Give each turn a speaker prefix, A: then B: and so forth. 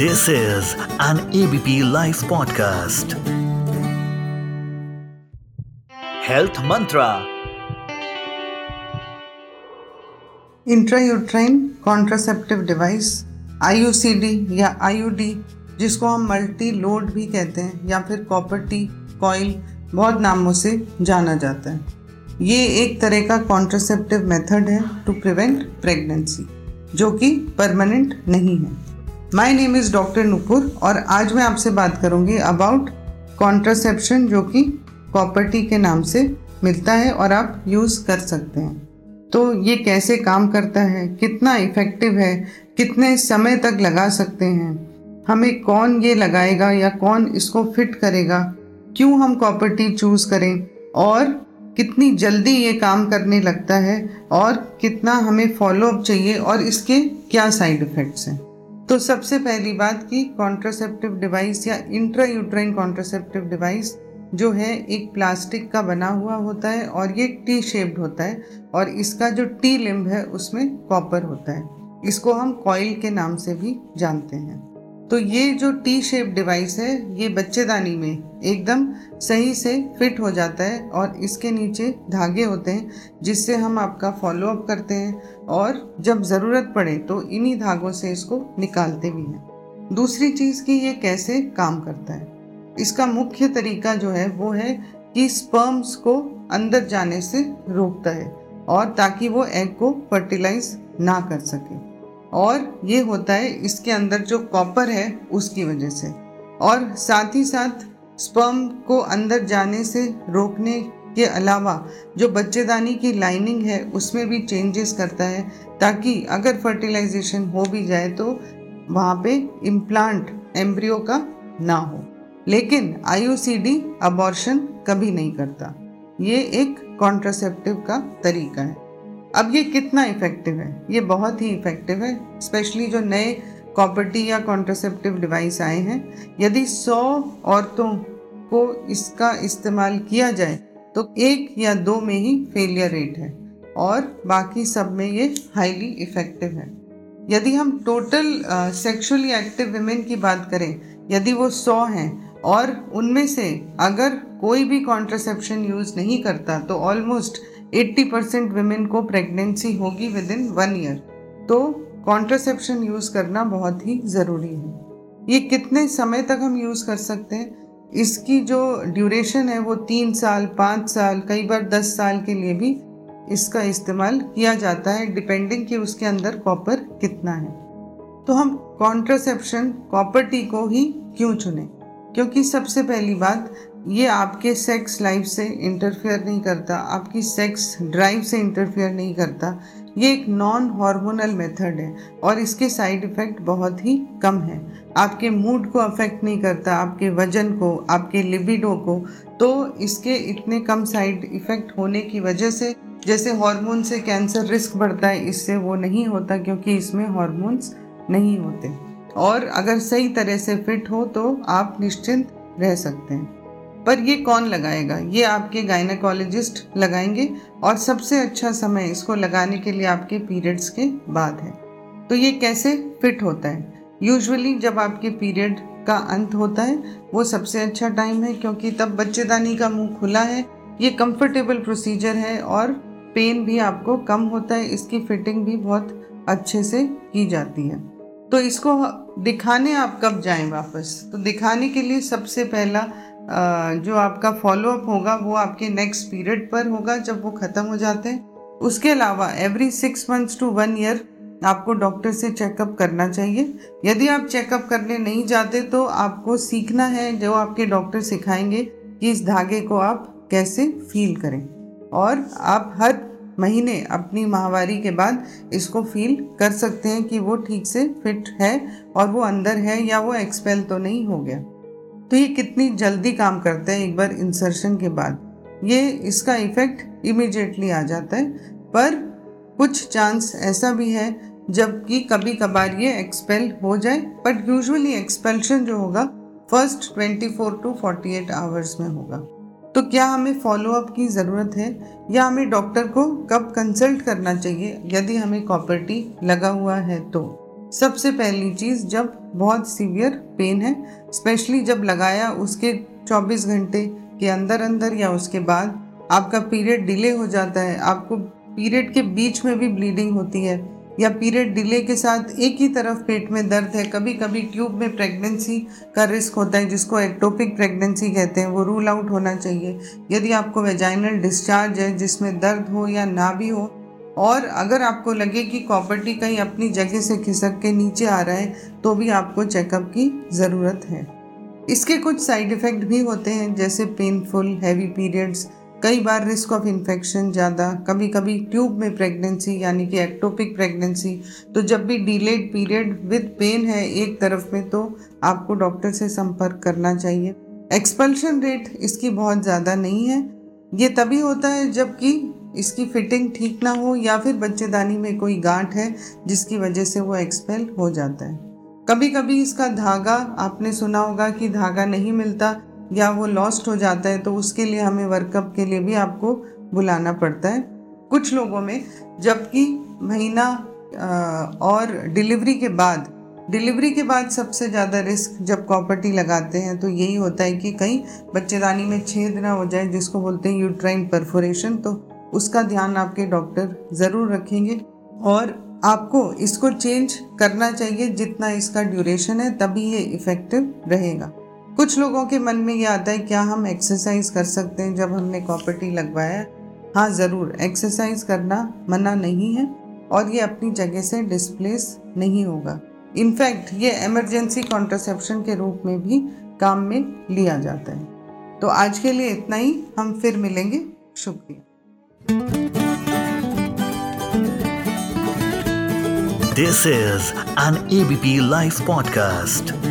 A: This is an ABP Life podcast. Health Mantra.
B: Intrauterine contraceptive device IUCD या IUD जिसको हम multi load भी कहते हैं, या फिर कॉपर टी कॉइल बहुत नामों से जाना जाता है। ये एक तरह का कॉन्ट्रासेप्टिव मेथड है टू प्रिवेंट प्रेगनेंसी जो कि परमानेंट नहीं है। My name is doctor Nupur और आज मैं आपसे बात करूँगी अबाउट कॉन्ट्रासेप्शन जो कि कॉपर टी के नाम से मिलता है और आप यूज़ कर सकते हैं। तो ये कैसे काम करता है? कितना इफ़ेक्टिव है? कितने समय तक लगा सकते हैं? हमें कौन ये लगाएगा या कौन इसको फिट करेगा? क्यों हम कॉपर टी चूज़ करें? और कितनी जल्दी ये काम करने लगता है? और कितना हमें फॉलोअप चाहिए? और इसके क्या साइड इफ़ेक्ट्स हैं? तो सबसे पहली बात कि कॉन्ट्रासेप्टिव डिवाइस या इंट्रा यूट्राइन कॉन्ट्रासेप्टिव डिवाइस जो है, एक प्लास्टिक का बना हुआ होता है और ये टी शेप्ड होता है और इसका जो टी लिम्ब है, उसमें कॉपर होता है। इसको हम कॉइल के नाम से भी जानते हैं। तो ये जो टी शेप डिवाइस है, ये बच्चेदानी में एकदम सही से फिट हो जाता है और इसके नीचे धागे होते हैं, जिससे हम आपका फॉलोअप करते हैं। और जब ज़रूरत पड़े तो इन्हीं धागों से इसको निकालते भी हैं। दूसरी चीज़ की ये कैसे काम करता है? इसका मुख्य तरीका जो है वो है कि स्पर्म्स को अंदर जाने से रोकता है और ताकि वो एग को फर्टिलाइज ना कर सके। और ये होता है इसके अंदर जो कॉपर है उसकी वजह से। और साथ ही साथ स्पर्म को अंदर जाने से रोकने के अलावा जो बच्चेदानी की लाइनिंग है, उसमें भी चेंजेस करता है, ताकि अगर फर्टिलाइजेशन हो भी जाए तो वहाँ पे इम्प्लांट एम्ब्रियो का ना हो। लेकिन आईयूसीडी अबॉर्शन कभी नहीं करता। ये एक कॉन्ट्रासेप्टिव का तरीका है। अब ये कितना इफ़ेक्टिव है? ये बहुत ही इफ़ेक्टिव है स्पेशली जो नए कॉपर्टी या कॉन्ट्रासेप्टिव डिवाइस आए हैं। यदि 100 औरतों को इसका इस्तेमाल किया जाए तो एक या दो में ही फेलियर रेट है और बाकी सब में ये हाईली इफ़ेक्टिव है। यदि हम टोटल सेक्सुअली एक्टिव वुमेन की बात करें, यदि वो सौ हैं और उनमें से अगर कोई भी कॉन्ट्रासेप्शन यूज़ नहीं करता तो ऑलमोस्ट 80 परसेंट वेमेन को प्रेगनेंसी होगी विद इन वन ईयर तो कॉन्ट्रासेप्शन यूज़ करना बहुत ही ज़रूरी है। ये कितने समय तक हम यूज़ कर सकते हैं? इसकी जो ड्यूरेशन है वो तीन साल, पाँच साल, कई बार दस साल के लिए भी इसका इस्तेमाल किया जाता है डिपेंडिंग कि उसके अंदर कॉपर कितना है। तो हम कॉन्ट्रासेप्शन कॉपर टी को ही क्यों चुने? क्योंकि सबसे पहली बात, ये आपके सेक्स लाइफ से इंटरफेयर नहीं करता, आपकी सेक्स ड्राइव से इंटरफेयर नहीं करता। ये एक नॉन हार्मोनल मेथड है और इसके साइड इफ़ेक्ट बहुत ही कम है। आपके मूड को अफेक्ट नहीं करता, आपके वज़न को, आपके लिबिडो को तो इसके इतने कम साइड इफ़ेक्ट होने की वजह से, जैसे हार्मोन से कैंसर रिस्क बढ़ता है, इससे वो नहीं होता क्योंकि इसमें हार्मोन्स नहीं होते। और अगर सही तरह से फिट हो तो आप निश्चिंत रह सकते हैं। पर ये कौन लगाएगा? ये आपके गायनाकोलॉजिस्ट लगाएँगे और सबसे अच्छा समय इसको लगाने के लिए आपके पीरियड्स के बाद है। तो ये कैसे फिट होता है? यूजुअली जब आपके पीरियड का अंत होता है, वो सबसे अच्छा टाइम है क्योंकि तब बच्चेदानी का मुँह खुला है, ये कंफर्टेबल प्रोसीजर है और पेन भी आपको कम होता है, इसकी फिटिंग भी बहुत अच्छे से की जाती है। तो इसको दिखाने आप कब जाएँ वापस? तो दिखाने के लिए सबसे पहला जो आपका फॉलोअप होगा, वो आपके नेक्स्ट पीरियड पर होगा जब वो ख़त्म हो जाते हैं। उसके अलावा every six months to one year आपको डॉक्टर से चेकअप करना चाहिए। यदि आप चेकअप करने नहीं जाते तो आपको सीखना है, जो आपके डॉक्टर सिखाएँगे कि इस धागे को आप कैसे फील करें। और आप हर महीने अपनी माहवारी के बाद इसको फील कर सकते हैं कि वो ठीक से फिट है और वो अंदर है या वो एक्सपेल तो नहीं हो गया। तो ये कितनी जल्दी काम करते हैं एक बार इंसर्शन के बाद। ये इसका इफ़ेक्ट इमिजिएटली आ जाता है। पर कुछ चांस ऐसा भी है जबकि कभी कभार ये एक्सपेल हो जाए बट यूजुअली एक्सपेल्शन जो होगा फ़र्स्ट 24 टू 48 आवर्स में होगा। तो क्या हमें फॉलोअप की ज़रूरत है? या हमें डॉक्टर को कब कंसल्ट करना चाहिए, यदि हमें कॉपर्टी लगा हुआ है तो? सबसे पहली चीज़, जब बहुत सीवियर पेन है स्पेशली जब लगाया उसके 24 घंटे के अंदर अंदर या उसके बाद, आपका पीरियड डिले हो जाता है, आपको पीरियड के बीच में भी ब्लीडिंग होती है या पीरियड डिले के साथ एक ही तरफ़ पेट में दर्द है कभी कभी ट्यूब में प्रेगनेंसी का रिस्क होता है, जिसको एक्टोपिक प्रेगनेंसी कहते हैं, वो रूल आउट होना चाहिए। यदि आपको वेजाइनल डिस्चार्ज है, जिसमें दर्द हो या ना भी हो, और अगर आपको लगे कि कॉपर्टी कहीं अपनी जगह से खिसक के नीचे आ रहा है तो भी आपको चेकअप की ज़रूरत है। इसके कुछ साइड इफ़ेक्ट भी होते हैं, जैसे पेनफुल हैवी पीरियड्स कई बार रिस्क ऑफ़ इन्फेक्शन ज़्यादा कभी कभी ट्यूब में प्रेगनेंसी यानी कि एक्टोपिक प्रेगनेंसी तो जब भी डिलेड पीरियड विद पेन है एक तरफ़ में तो आपको डॉक्टर से संपर्क करना चाहिए। एक्सपल्शन रेट इसकी बहुत ज़्यादा नहीं है। ये तभी होता है जबकि इसकी फिटिंग ठीक ना हो या फिर बच्चेदानी में कोई गांठ है, जिसकी वजह से वो एक्सपेल हो जाता है। कभी कभी इसका धागा, आपने सुना होगा कि धागा नहीं मिलता या वो लॉस्ट हो जाता है तो उसके लिए हमें वर्कअप के लिए भी आपको बुलाना पड़ता है। कुछ लोगों में जबकि महीना और डिलीवरी के बाद डिलीवरी के बाद सबसे ज़्यादा रिस्क जब कॉपर्टी लगाते हैं तो यही होता है कि कहीं बच्चेदानी में छेद ना हो जाए, जिसको बोलते हैं यूट्राइन परफोरेशन तो उसका ध्यान आपके डॉक्टर ज़रूर रखेंगे। और आपको इसको चेंज करना चाहिए जितना इसका ड्यूरेशन है, तभी ये इफ़ेक्टिव रहेगा। कुछ लोगों के मन में ये आता है, क्या हम एक्सरसाइज कर सकते हैं जब हमने कॉपर्टी लगवाया? हाँ ज़रूर एक्सरसाइज करना मना नहीं है और ये अपनी जगह से डिस्प्लेस नहीं होगा। इनफैक्ट ये इमरजेंसी कॉन्ट्रासेप्शन के रूप में भी काम में लिया जाता है। तो आज के लिए इतना ही, हम फिर मिलेंगे। शुक्रिया।
A: This is an ABP live podcast